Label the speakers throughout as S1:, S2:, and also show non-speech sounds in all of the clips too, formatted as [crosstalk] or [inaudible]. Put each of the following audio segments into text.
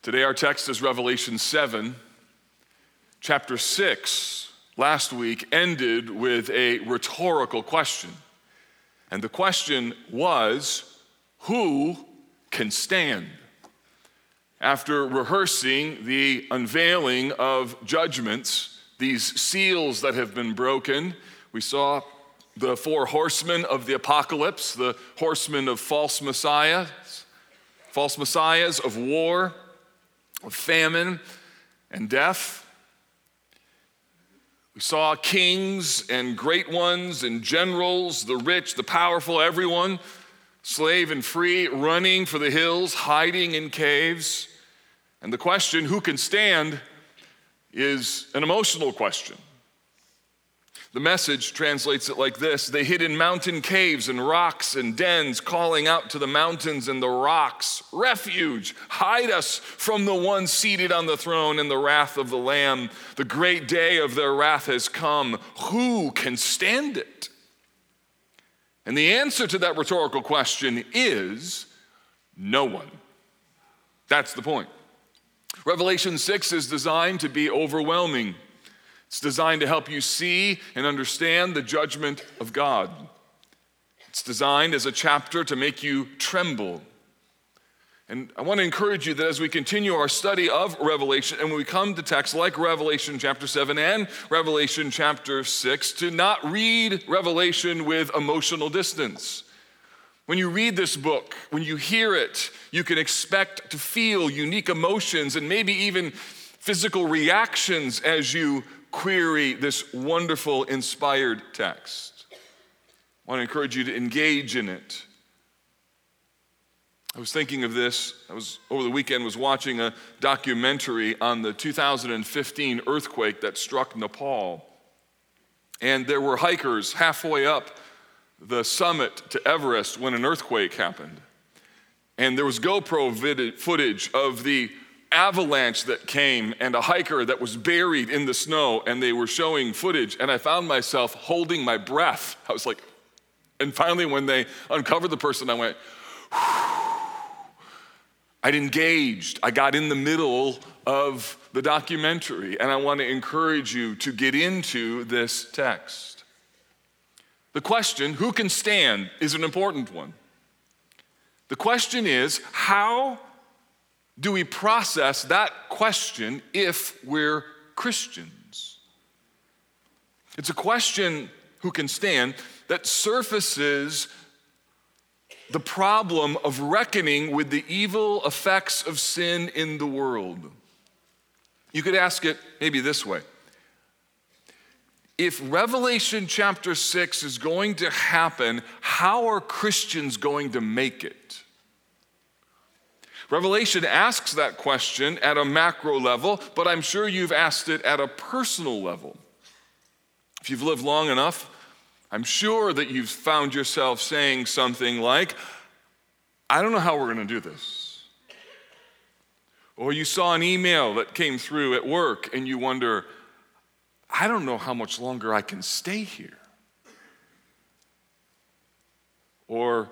S1: Today, our text is Revelation 7. Chapter 6, last week, ended with a rhetorical question. And the question was who can stand? After rehearsing the unveiling of judgments, these seals that have been broken, we saw the four horsemen of the apocalypse, the horsemen of false messiahs, false messiahs of war, of famine, and death. We saw kings and great ones and generals, the rich, the powerful, everyone, slave and free, running for the hills, hiding in caves. And the question, who can stand, is an emotional question. The message translates it like this They hid in mountain caves and rocks and dens, calling out to the mountains and the rocks, Refuge, hide us from the one seated on the throne in the wrath of the Lamb. The great day of their wrath has come. Who can stand it? And the answer to that rhetorical question is no one. That's the point. Revelation 6 is designed to be overwhelming. It's designed to help you see and understand the judgment of God. It's designed as a chapter to make you tremble. And I want to encourage you that as we continue our study of Revelation, and when we come to texts like Revelation chapter 7 and Revelation chapter 6, to not read Revelation with emotional distance. When you read this book, when you hear it, you can expect to feel unique emotions and maybe even physical reactions as you query this wonderful, inspired text. I want to encourage you to engage in it. I was thinking of this. I was over the weekend was watching a documentary on the 2015 earthquake that struck Nepal. And there were hikers halfway up the summit to Everest when an earthquake happened. And there was GoPro footage of the avalanche that came and a hiker that was buried in the snow, and they were showing footage. And I found myself holding my breath. I was like, and finally, when they uncovered the person, I went, I'd engaged. I got in the middle of the documentary, and I want to encourage you to get into this text. The question, who can stand, is an important one. The question is, how do we process that question if we're Christians? It's a question, who can stand, that surfaces the problem of reckoning with the evil effects of sin in the world. You could ask it maybe this way If Revelation chapter 6 is going to happen, how are Christians going to make it? Revelation asks that question at a macro level, but I'm sure you've asked it at a personal level. If you've lived long enough, I'm sure that you've found yourself saying something like, I don't know how we're going to do this. Or you saw an email that came through at work and you wonder, I don't know how much longer I can stay here. Or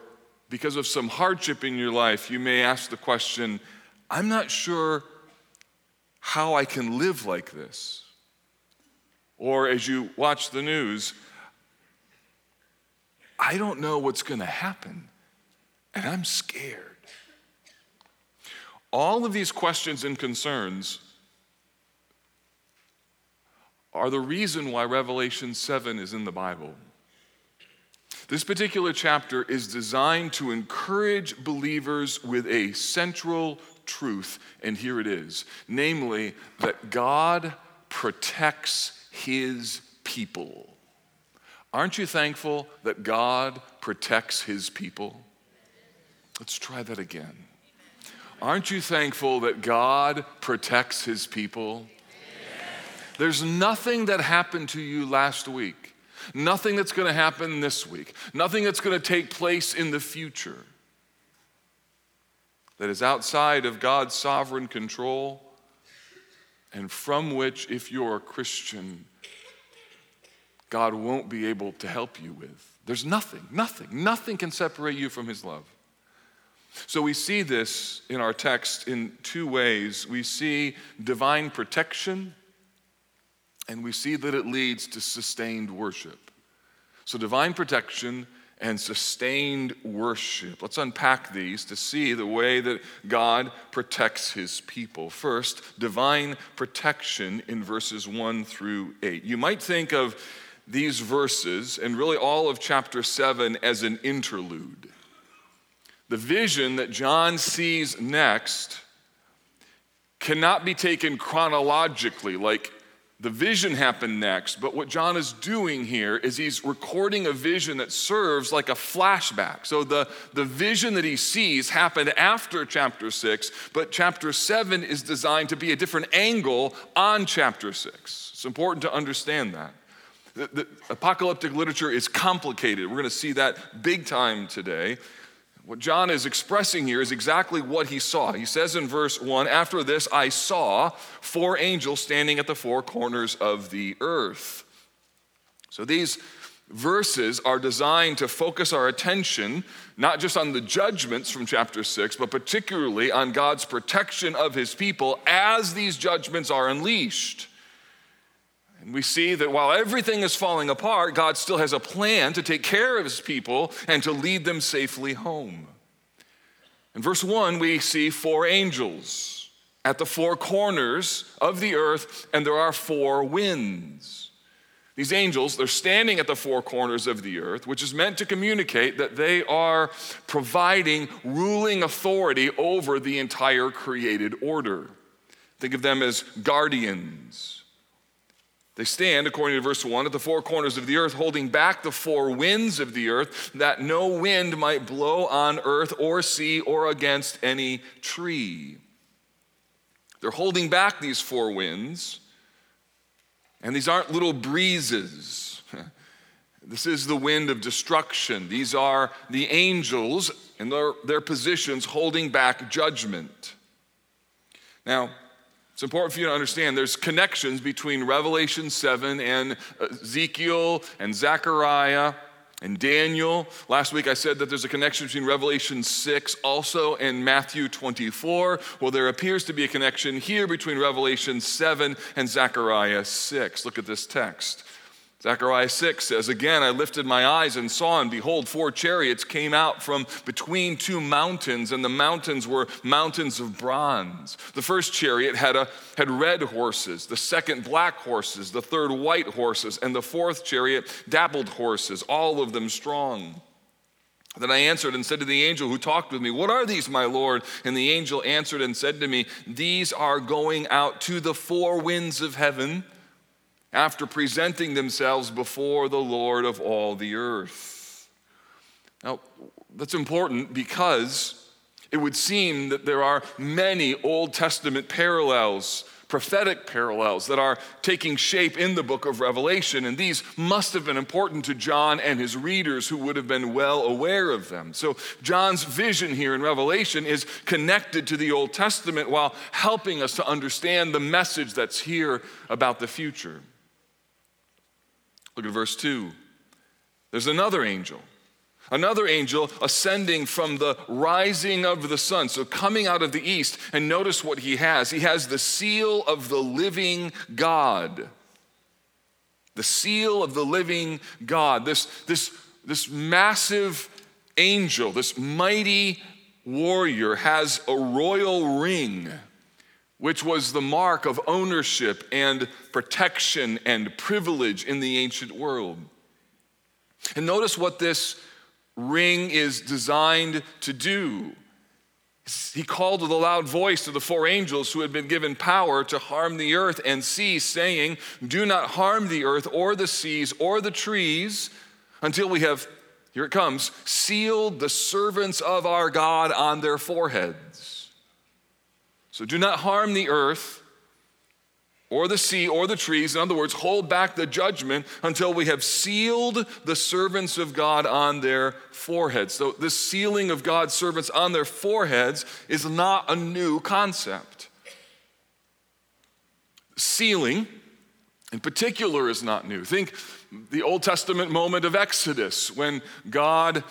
S1: because of some hardship in your life, you may ask the question I'm not sure how I can live like this. Or as you watch the news, I don't know what's going to happen, and I'm scared. All of these questions and concerns are the reason why Revelation 7 is in the Bible. This particular chapter is designed to encourage believers with a central truth, and here it is namely, that God protects his people. Aren't you thankful that God protects his people? Let's try that again. Aren't you thankful that God protects his people? There's nothing that happened to you last week Nothing that's going to happen this week, nothing that's going to take place in the future that is outside of God's sovereign control and from which, if you're a Christian, God won't be able to help you with. There's nothing, nothing, nothing can separate you from His love. So we see this in our text in two ways. We see divine protection, and we see that it leads to sustained worship. So, divine protection and sustained worship. Let's unpack these to see the way that God protects his people. First, divine protection in verses 1 through 8. You might think of these verses and really all of chapter 7 as an interlude. The vision that John sees next cannot be taken chronologically, like the vision happened next, but what John is doing here is he's recording a vision that serves like a flashback. So the, the vision that he sees happened after chapter six, but chapter seven is designed to be a different angle on chapter six. It's important to understand that. The, the apocalyptic literature is complicated. We're going to see that big time today. What John is expressing here is exactly what he saw. He says in verse 1 After this, I saw four angels standing at the four corners of the earth. So these verses are designed to focus our attention not just on the judgments from chapter 6, but particularly on God's protection of his people as these judgments are unleashed. We see that while everything is falling apart, God still has a plan to take care of his people and to lead them safely home. In verse 1, we see four angels at the four corners of the earth, and there are four winds. These angels, they're standing at the four corners of the earth, which is meant to communicate that they are providing ruling authority over the entire created order. Think of them as guardians they stand, according to verse 1, at the four corners of the earth, holding back the four winds of the earth, that no wind might blow on earth or sea or against any tree. They're holding back these four winds, and these aren't little breezes. [laughs] This is the wind of destruction. These are the angels in their, their positions holding back judgment. Now, it's important for you to understand there's connections between Revelation 7 and Ezekiel and Zechariah and Daniel. Last week I said that there's a connection between Revelation 6 also and Matthew 24. Well, there appears to be a connection here between Revelation 7 and Zechariah 6. Look at this text. Zechariah 6 says, Again, I lifted my eyes and saw, and behold, four chariots came out from between two mountains, and the mountains were mountains of bronze. The first chariot had, a, had red horses, the second black horses, the third white horses, and the fourth chariot dappled horses, all of them strong. Then I answered and said to the angel who talked with me, What are these, my Lord? And the angel answered and said to me, These are going out to the four winds of heaven after presenting themselves before the Lord of all the earth. Now, that's important because it would seem that there are many Old Testament parallels, prophetic parallels, that are taking shape in the book of Revelation, and these must have been important to John and his readers who would have been well aware of them. So, John's vision here in Revelation is connected to the Old Testament while helping us to understand the message that's here about the future. Look at verse 2. There's another angel. Another angel ascending from the rising of the sun, so coming out of the east. And notice what he has. He has the seal of the living God. The seal of the living God. This, this, this massive angel, this mighty warrior, has a royal ring which was the mark of ownership and protection and privilege in the ancient world. And notice what this ring is designed to do. He called with a loud voice to the four angels who had been given power to harm the earth and sea, saying, Do not harm the earth or the seas or the trees until we have, here it comes, sealed the servants of our God on their foreheads. So do not harm the earth or the sea or the trees. In other words, hold back the judgment until we have sealed the servants of God on their foreheads. So, this sealing of God's servants on their foreheads is not a new concept. Sealing, in particular, is not new. Think the Old Testament moment of Exodus when God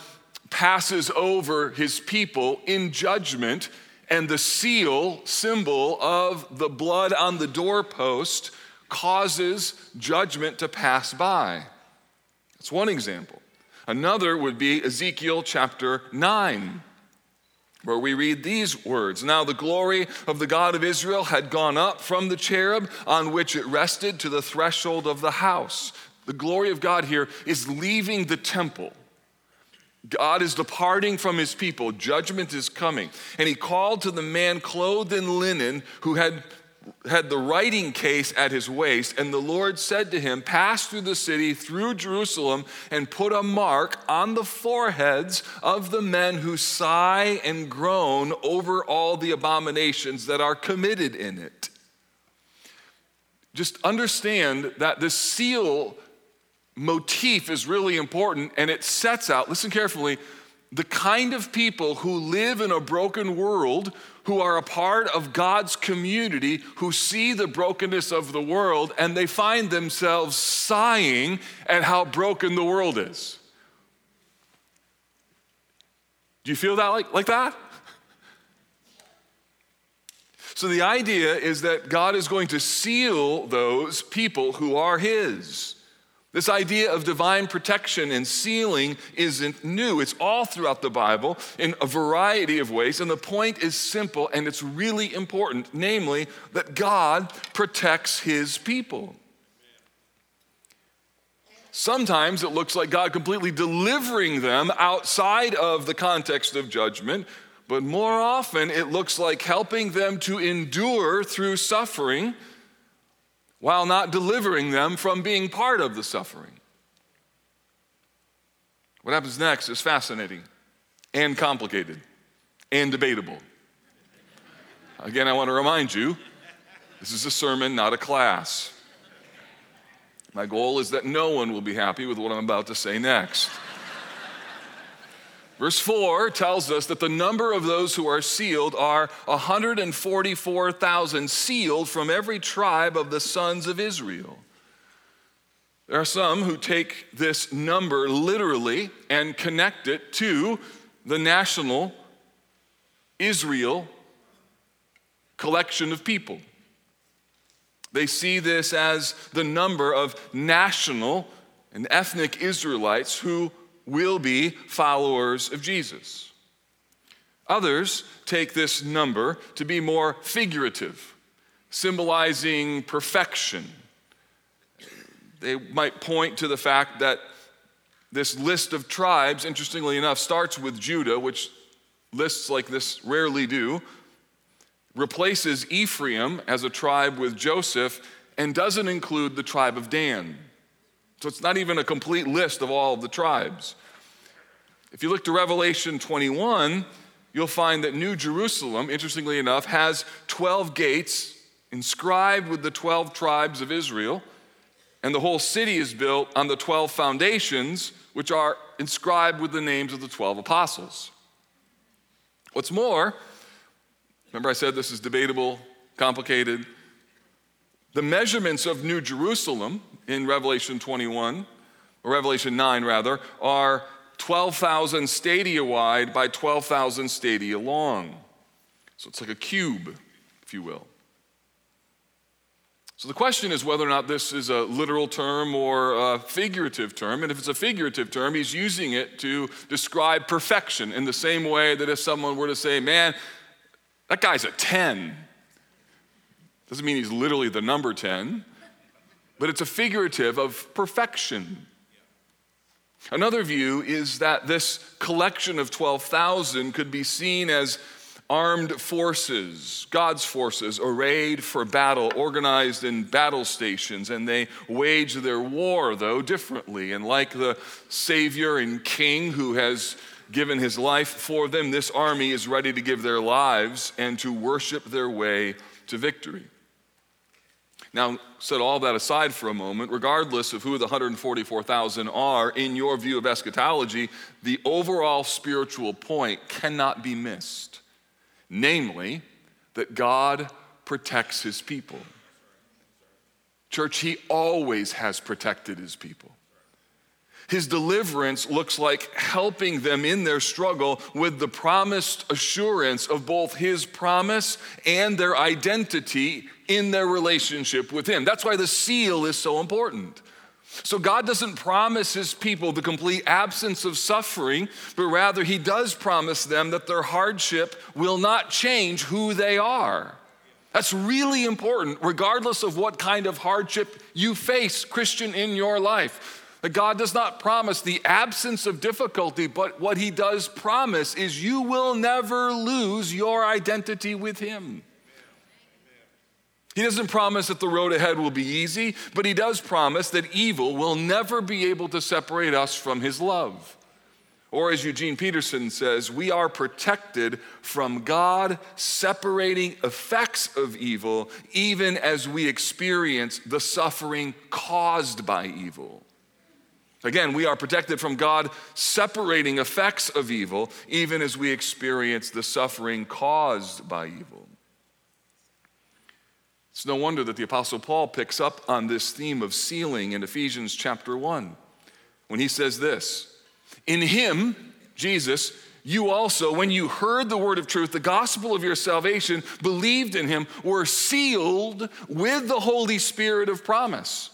S1: passes over his people in judgment, and the seal, symbol of the blood on the doorpost, causes judgment to pass by. That's one example. Another would be Ezekiel chapter 9 where we read these words Now the glory of the God of Israel had gone up from the cherub on which it rested to the threshold of the house. The glory of God here is leaving the temple. God is departing from his people. Judgment is coming. And he called to the man clothed in linen who had had the writing case at his waist, and the Lord said to him, Pass through the city, through Jerusalem, and put a mark on the foreheads of the men who sigh and groan over all the abominations that are committed in it. Just understand that the seal motif is really important, and it sets out, listen carefully, the kind of people who live in a broken world who are a part of God's community, who see the brokenness of the world, and they find themselves sighing at how broken the world is. Do you feel that like, like that? So, the idea is that God is going to seal those people who are His. This idea of divine protection and sealing isn't new. It's all throughout the Bible in a variety of ways. And the point is simple and it's really important namely, that God protects his people. Sometimes it looks like God completely delivering them outside of the context of judgment, but more often it looks like helping them to endure through suffering while not delivering them from being part of the suffering. What happens next is fascinating and complicated and debatable. Again, I want to remind you this is a sermon, not a class. My goal is that no one will be happy with what I'm about to say next. Verse 4 tells us that the number of those who are sealed are 144,000 sealed from every tribe of the sons of Israel. There are some who take this number literally and connect it to the national Israel collection of people. They see this as the number of national and ethnic Israelites who will be followers of Jesus. Others take this number to be more figurative, symbolizing perfection. They might point to the fact that this list of tribes, interestingly enough, starts with Judah, which lists like this rarely do, replaces Ephraim as a tribe with Joseph, and doesn't include the tribe of Dan. So it's not even a complete list of all of the tribes. If you look to Revelation 21, you'll find that New Jerusalem, interestingly enough, has 12 gates inscribed with the 12 tribes of Israel, and the whole city is built on the 12 foundations, which are inscribed with the names of the 12 apostles. What's more, remember I said this is debatable, complicated. The measurements of New Jerusalem in Revelation 21, or Revelation 9 rather, are 12,000 stadia wide by 12,000 stadia long. So it's like a cube, if you will. So the question is whether or not this is a literal term or a figurative term. And if it's a figurative term, he's using it to describe perfection in the same way that if someone were to say, man, that guy's a 10, doesn't mean he's literally the number 10, but it's a figurative of perfection. Another view is that this collection of 12,000 could be seen as armed forces, God's forces, arrayed for battle, organized in battle stations, and they wage their war, though, differently. And like the Savior and King who has given his life for them, this army is ready to give their lives and to worship their way to victory. Now, set all that aside for a moment, regardless of who the 144,000 are, in your view of eschatology, the overall spiritual point cannot be missed. Namely, that God protects his people. Church, he always has protected his people. His deliverance looks like helping them in their struggle with the promised assurance of both His promise and their identity in their relationship with Him. That's why the seal is so important. So, God doesn't promise His people the complete absence of suffering, but rather He does promise them that their hardship will not change who they are. That's really important, regardless of what kind of hardship you face, Christian, in your life. That God does not promise the absence of difficulty, but what He does promise is you will never lose your identity with Him. He doesn't promise that the road ahead will be easy, but He does promise that evil will never be able to separate us from His love. Or, as Eugene Peterson says, we are protected from God separating effects of evil, even as we experience the suffering caused by evil. Again, we are protected from God separating effects of evil, even as we experience the suffering caused by evil. It's no wonder that the Apostle Paul picks up on this theme of sealing in Ephesians chapter 1 when he says this In him, Jesus, you also, when you heard the word of truth, the gospel of your salvation, believed in him, were sealed with the Holy Spirit of promise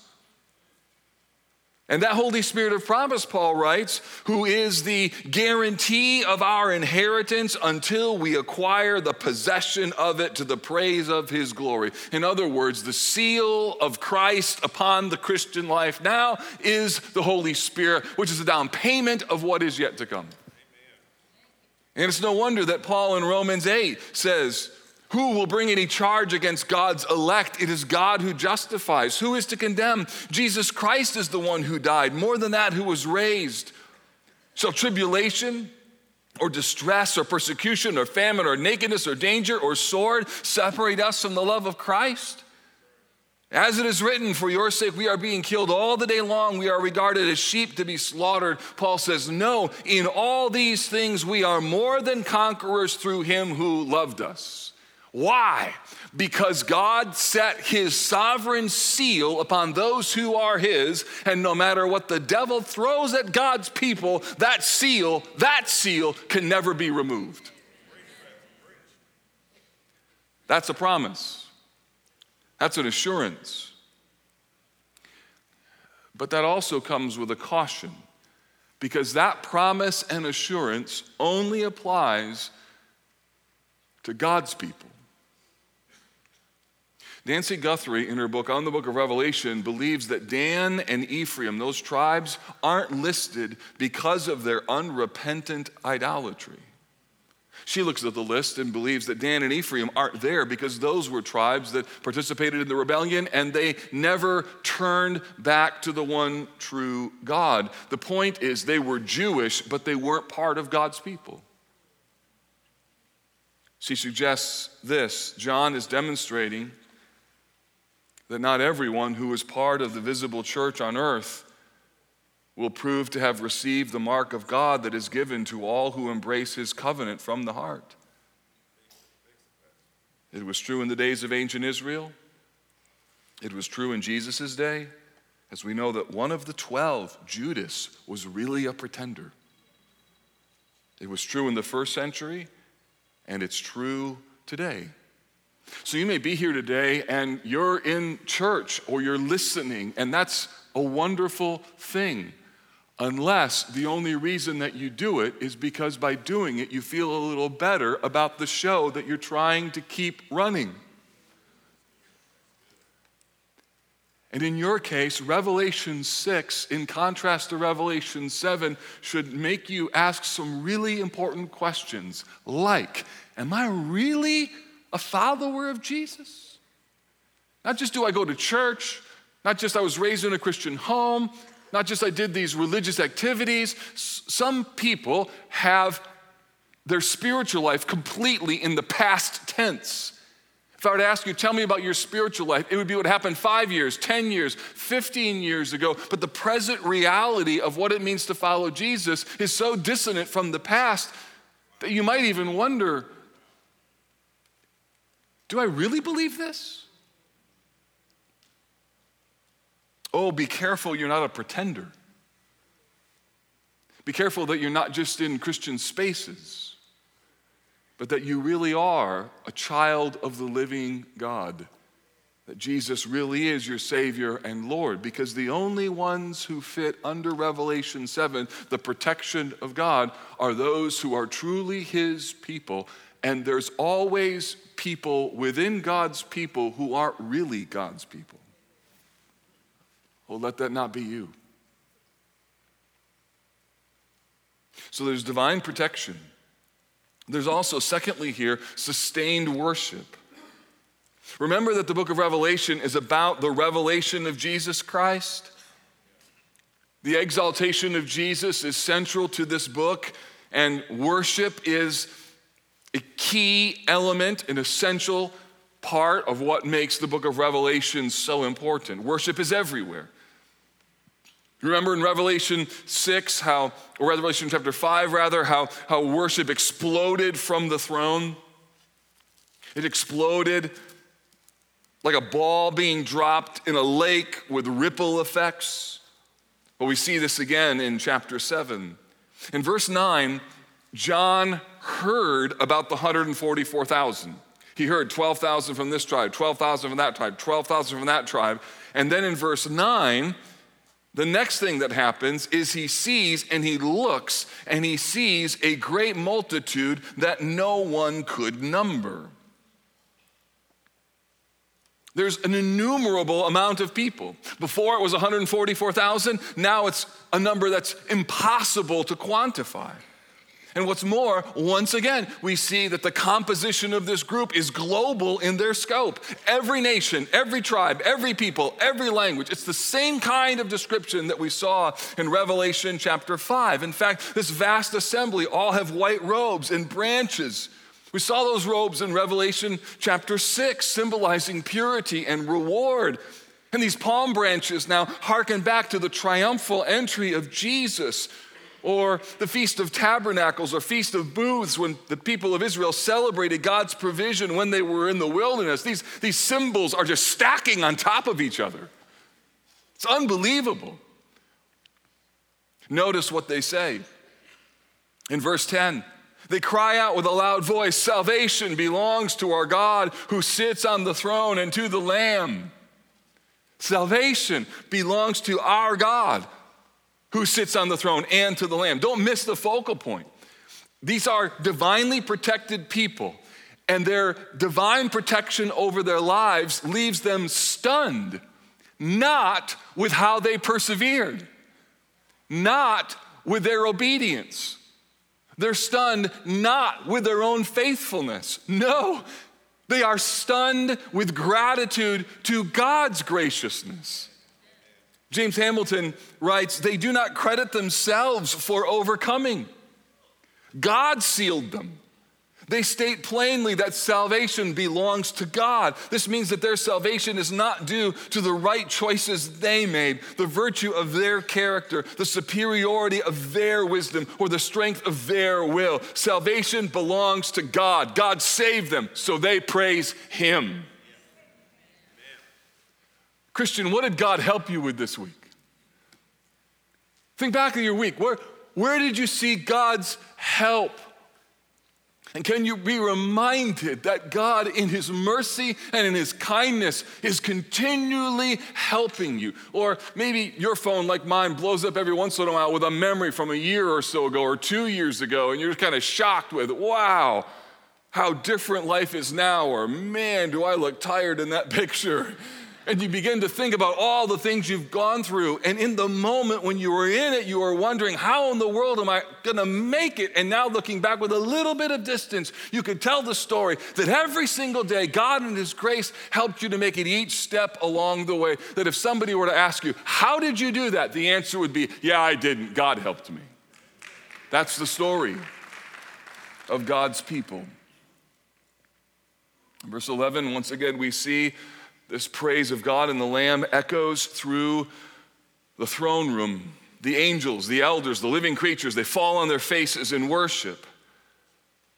S1: and that Holy Spirit of promise, Paul writes, who is the guarantee of our inheritance until we acquire the possession of it to the praise of his glory. In other words, the seal of Christ upon the Christian life now is the Holy Spirit, which is a down payment of what is yet to come. And it's no wonder that Paul in Romans 8 says, who will bring any charge against God's elect? It is God who justifies. Who is to condemn? Jesus Christ is the one who died. More than that, who was raised. Shall tribulation or distress or persecution or famine or nakedness or danger or sword separate us from the love of Christ? As it is written, for your sake we are being killed all the day long. We are regarded as sheep to be slaughtered. Paul says, No, in all these things we are more than conquerors through him who loved us. Why? Because God set his sovereign seal upon those who are his, and no matter what the devil throws at God's people, that seal, that seal can never be removed. That's a promise. That's an assurance. But that also comes with a caution because that promise and assurance only applies to God's people. Nancy Guthrie, in her book on the book of Revelation, believes that Dan and Ephraim, those tribes, aren't listed because of their unrepentant idolatry. She looks at the list and believes that Dan and Ephraim aren't there because those were tribes that participated in the rebellion and they never turned back to the one true God. The point is, they were Jewish, but they weren't part of God's people. She suggests this John is demonstrating that not everyone who is part of the visible church on earth will prove to have received the mark of God that is given to all who embrace his covenant from the heart. It was true in the days of ancient Israel. It was true in Jesus' day, as we know that one of the twelve, Judas, was really a pretender. It was true in the first century, and it's true today. So you may be here today and you're in church or you're listening, and that's a wonderful thing. Unless the only reason that you do it is because by doing it, you feel a little better about the show that you're trying to keep running. And in your case, Revelation 6, in contrast to Revelation 7, should make you ask some really important questions like Am I really a follower of Jesus. Not just do I go to church, not just I was raised in a Christian home, not just I did these religious activities. Some people have their spiritual life completely in the past tense. If I were to ask you, tell me about your spiritual life, it would be what happened five years, 10 years, 15 years ago. But the present reality of what it means to follow Jesus is so dissonant from the past that you might even wonder do I really believe this? Oh, be careful, you're not a pretender. Be careful that you're not just in Christian spaces, but that you really are a child of the living God. That Jesus really is your Savior and Lord, because the only ones who fit under Revelation 7, the protection of God, are those who are truly His people. And there's always people within God's people who aren't really God's people. Oh, let that not be you. So there's divine protection. There's also, secondly, here, sustained worship. Remember that the book of Revelation is about the revelation of Jesus Christ. The exaltation of Jesus is central to this book, and worship is a key element, an essential part of what makes the book of Revelation so important. Worship is everywhere. Remember in Revelation 6, how, or Revelation chapter 5, rather, how, how worship exploded from the throne? It exploded like a ball being dropped in a lake with ripple effects. Well, we see this again in chapter 7. In verse 9, John heard about the 144,000. He heard 12,000 from this tribe, 12,000 from that tribe, 12,000 from that tribe. And then in verse 9, the next thing that happens is he sees and he looks and he sees a great multitude that no one could number. There's an innumerable amount of people. Before it was 144,000, now it's a number that's impossible to quantify. And what's more, once again, we see that the composition of this group is global in their scope. Every nation, every tribe, every people, every language. It's the same kind of description that we saw in Revelation chapter 5. In fact, this vast assembly all have white robes and branches. We saw those robes in Revelation chapter 6, symbolizing purity and reward. And these palm branches now harken back to the triumphal entry of Jesus or the Feast of Tabernacles or Feast of Booths when the people of Israel celebrated God's provision when they were in the wilderness. These, these symbols are just stacking on top of each other. It's unbelievable. Notice what they say. In verse 10, they cry out with a loud voice Salvation belongs to our God who sits on the throne and to the Lamb. Salvation belongs to our God who sits on the throne and to the Lamb. Don't miss the focal point. These are divinely protected people, and their divine protection over their lives leaves them stunned, not with how they persevered, not with their obedience. They're stunned not with their own faithfulness. No, they are stunned with gratitude to God's graciousness. James Hamilton writes, they do not credit themselves for overcoming. God sealed them. They state plainly that salvation belongs to God. This means that their salvation is not due to the right choices they made, the virtue of their character, the superiority of their wisdom, or the strength of their will. Salvation belongs to God. God saved them, so they praise Him. Christian, what did God help you with this week? Think back of your week. Where, where did you see God's help? And can you be reminded that God, in His mercy and in His kindness, is continually helping you? Or maybe your phone, like mine, blows up every once in a while with a memory from a year or so ago or two years ago, and you're kind of shocked with, wow, how different life is now, or man, do I look tired in that [laughs] picture. And you begin to think about all the things you've gone through. And in the moment when you were in it, you were wondering, how in the world am I going to make it? And now looking back with a little bit of distance, you could tell the story that every single day, God in His grace helped you to make it each step along the way. That if somebody were to ask you, how did you do that? The answer would be, yeah, I didn't. God helped me. That's the story of God's people. Verse 11, once again, we see this praise of God and the Lamb echoes through the throne room. The angels, the elders, the living creatures, they fall on their faces in worship.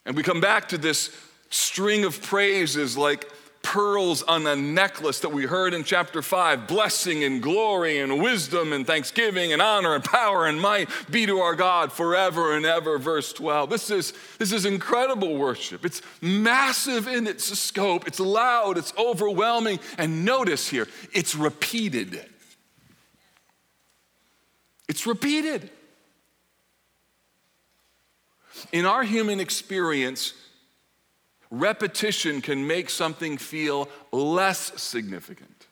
S1: And we come back to this string of praises like pearls on a necklace that we heard in chapter 5 blessing and glory and wisdom and thanksgiving and honor and power and might be to our God forever and ever. Verse 12. This is, this is incredible worship. It's massive in its scope, it's loud, it's overwhelming. And notice here, it's repeated. It's repeated. In our human experience, repetition can make something feel less significant.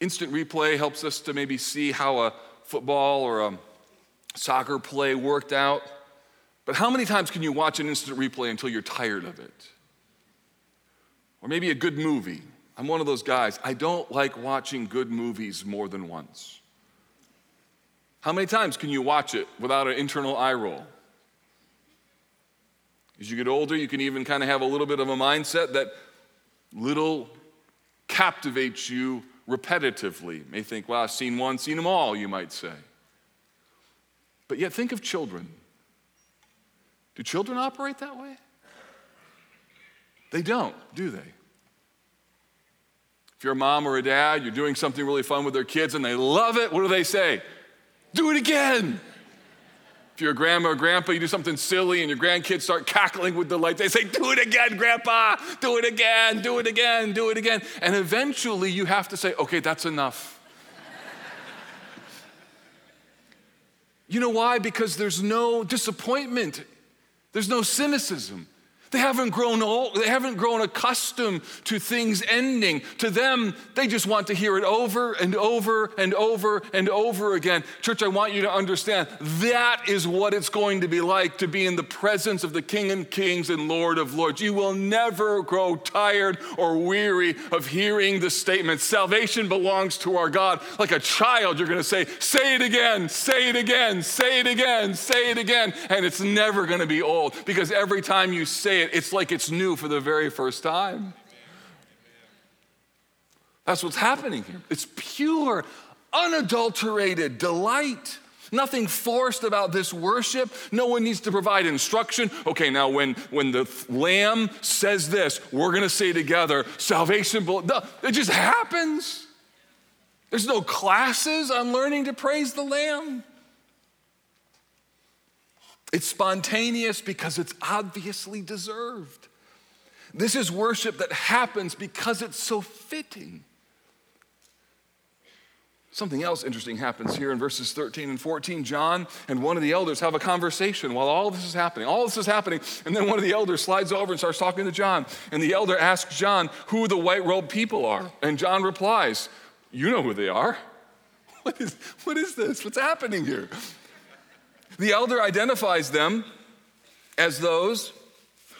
S1: Instant replay helps us to maybe see how a football or a soccer play worked out. But how many times can you watch an instant replay until you're tired of it? Or maybe a good movie. I'm one of those guys. I don't like watching good movies more than once. How many times can you watch it without an internal eye roll? As you get older, you can even kind of have a little bit of a mindset that little captivates you repetitively. You may think, well, I've seen one, seen them all, you might say. But yet, think of children. Do children operate that way? They don't, do they? If you're a mom or a dad, you're doing something really fun with their kids and they love it, what do they say? Do it again. If you're a grandma or grandpa, you do something silly and your grandkids start cackling with delight. They say, Do it again, grandpa. Do it again, do it again, do it again. And eventually you have to say, Okay, that's enough. you know why? Because there's no disappointment, there's no cynicism. They haven't grown old, they haven't grown accustomed to things ending. To them, they just want to hear it over and over and over and over again. Church, I want you to understand that is what it's going to be like to be in the presence of the King of Kings and Lord of Lords. You will never grow tired or weary of hearing the statement salvation belongs to our God. Like a child, you're going to say, say it again, say it again, say it again, say it again. And it's never going to be old because every time you say say it, it's like it's new for the very first time. That's what's happening here. It's pure, unadulterated delight. Nothing forced about this worship. No one needs to provide instruction. Okay, now when, when the lamb says this, we're going to say together, salvation, it just happens. There's no classes on learning to praise the lamb. It's spontaneous because it's obviously deserved. This is worship that happens because it's so fitting. Something else interesting happens here in verses 13 and 14. John and one of the elders have a conversation while all this is happening. All this is happening, and then one of the elders slides over and starts talking to John. And the elder asks John who the white robed people are. And John replies, You know who they are. [laughs] What is, what is this? What's happening here? The elder identifies them as those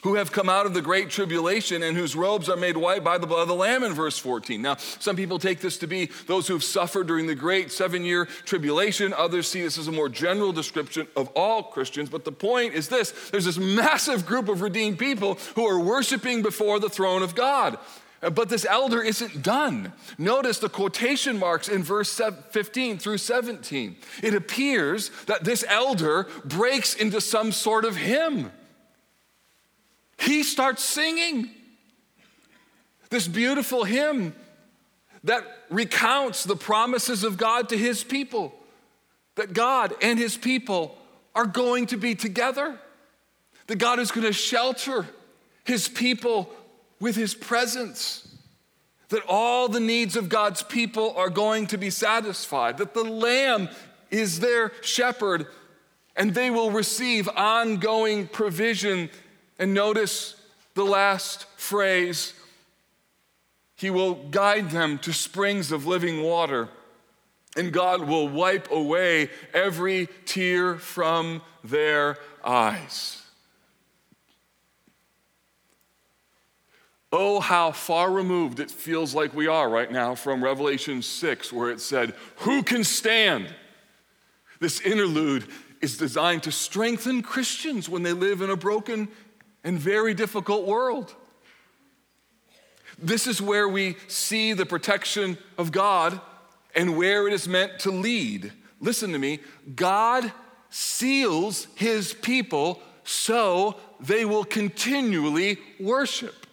S1: who have come out of the great tribulation and whose robes are made white by the blood of the Lamb in verse 14. Now, some people take this to be those who've suffered during the great seven year tribulation. Others see this as a more general description of all Christians. But the point is this there's this massive group of redeemed people who are worshiping before the throne of God. But this elder isn't done. Notice the quotation marks in verse 15 through 17. It appears that this elder breaks into some sort of hymn. He starts singing this beautiful hymn that recounts the promises of God to his people, that God and his people are going to be together, that God is going to shelter his people with his presence. That all the needs of God's people are going to be satisfied, that the Lamb is their shepherd, and they will receive ongoing provision. And notice the last phrase He will guide them to springs of living water, and God will wipe away every tear from their eyes. Oh, how far removed it feels like we are right now from Revelation 6, where it said, Who can stand? This interlude is designed to strengthen Christians when they live in a broken and very difficult world. This is where we see the protection of God and where it is meant to lead. Listen to me God seals his people so they will continually worship.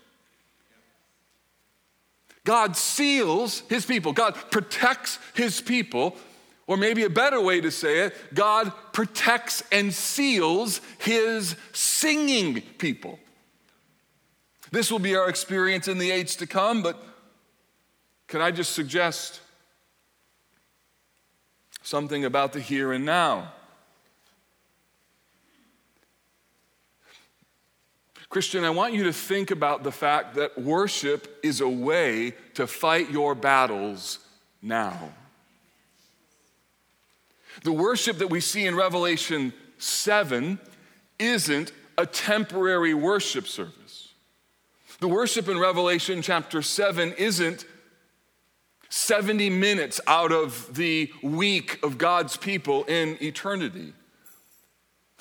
S1: God seals his people, God protects his people. Or maybe a better way to say it, God protects and seals his singing people. This will be our experience in the age to come, but can I just suggest something about the here and now? Christian, I want you to think about the fact that worship is a way to fight your battles now. The worship that we see in Revelation 7 isn't a temporary worship service. The worship in Revelation chapter 7 isn't 70 minutes out of the week of God's people in eternity.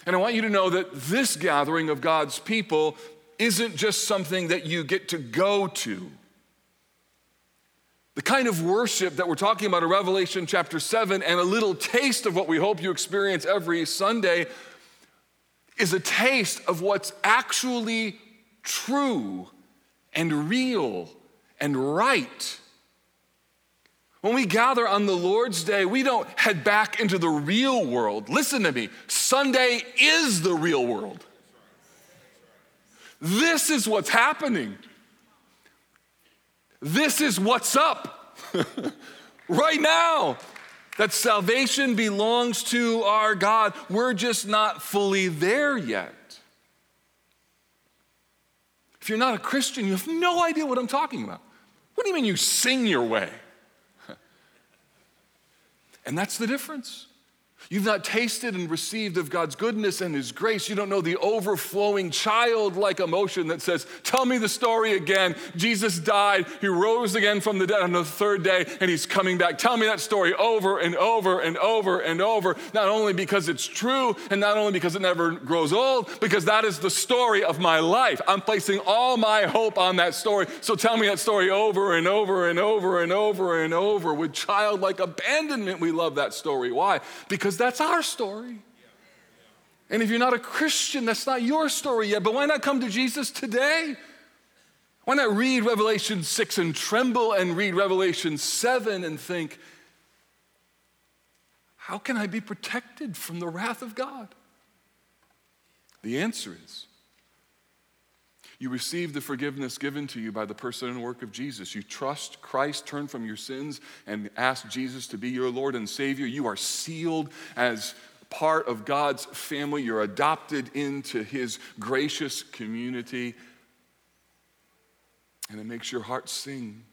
S1: And I want you to know that this gathering of God's people isn't just something that you get to go to. The kind of worship that we're talking about in Revelation chapter 7 and a little taste of what we hope you experience every Sunday is a taste of what's actually true and real and right. When we gather on the Lord's Day, we don't head back into the real world. Listen to me Sunday is the real world. This is what's happening. This is what's up [laughs] right now. That salvation belongs to our God. We're just not fully there yet. If you're not a Christian, you have no idea what I'm talking about. What do you mean you sing your way? And that's the difference. You've not tasted and received of God's goodness and His grace. You don't know the overflowing childlike emotion that says, Tell me the story again. Jesus died, He rose again from the dead on the third day, and He's coming back. Tell me that story over and over and over and over, not only because it's true and not only because it never grows old, because that is the story of my life. I'm placing all my hope on that story. So tell me that story over and over and over and over and over. With childlike abandonment, we love that story. Why? Because because that's our story. And if you're not a Christian, that's not your story yet. But why not come to Jesus today? Why not read Revelation 6 and tremble and read Revelation 7 and think, how can I be protected from the wrath of God? The answer is you receive the forgiveness given to you by the person and work of Jesus. You trust Christ, turn from your sins, and ask Jesus to be your Lord and Savior. You are sealed as part of God's family. You're adopted into His gracious community. And it makes your heart sing.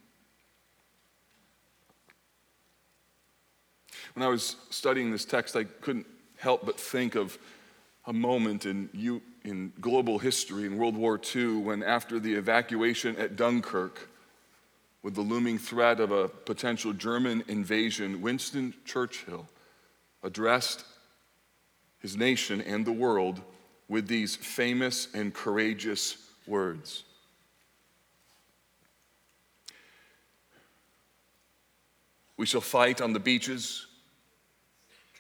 S1: When I was studying this text, I couldn't help but think of a moment in, you, in global history in World War II when, after the evacuation at Dunkirk, with the looming threat of a potential German invasion, Winston Churchill addressed his nation and the world with these famous and courageous words. We shall fight on the beaches.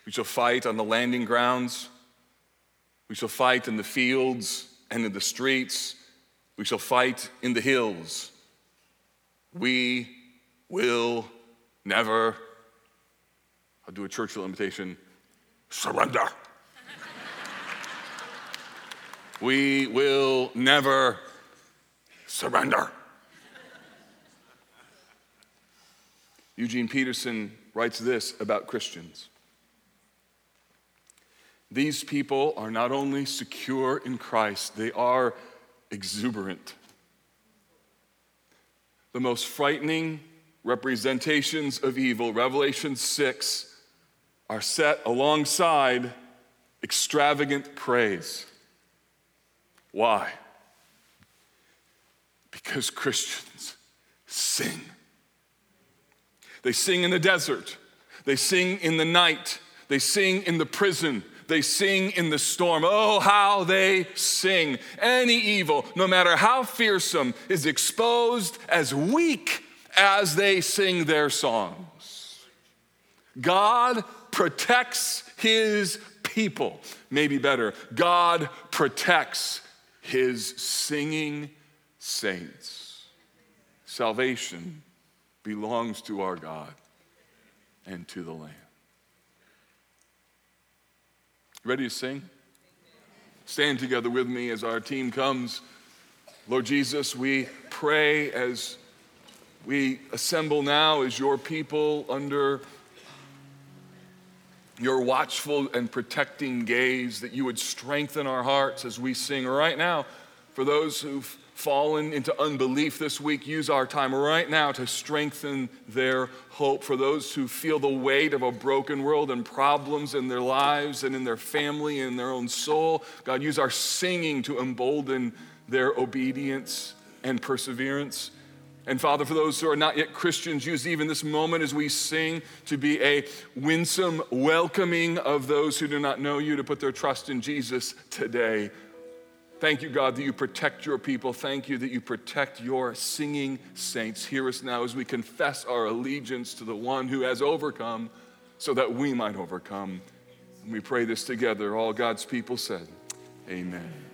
S1: We shall fight on the landing grounds. We shall fight in the fields and in the streets. We shall fight in the hills. We will never, I'll do a Churchill imitation, surrender. we will never surrender. Eugene Peterson writes this about Christians. These people are not only secure in Christ, they are exuberant. The most frightening representations of evil, Revelation 6, are set alongside extravagant praise. Why? Because Christians sing. They sing in the desert, they sing in the night, they sing in the prison, they sing in the storm. Oh, how they sing. Any evil, no matter how fearsome, is exposed as weak as they sing their songs. God protects his people. Maybe better, God protects his singing saints. Salvation belongs to our God and to the Lamb. Ready to sing? Stand together with me as our team comes. Lord Jesus, we pray as we assemble now as your people under your watchful and protecting gaze, that you would strengthen our hearts as we sing right now. For those who've fallen into unbelief this week, use our time right now to strengthen their hope. For those who feel the weight of a broken world and problems in their lives and in their family and their own soul, God, use our singing to embolden their obedience and perseverance. And Father, for those who are not yet Christians, use even this moment as we sing to be a winsome welcoming of those who do not know you to put their trust in Jesus today. Thank you, God, that you protect your people. Thank you that you protect your singing saints. Hear us now as we confess our allegiance to the one who has overcome so that we might overcome. And we pray this together. All God's people said, Amen.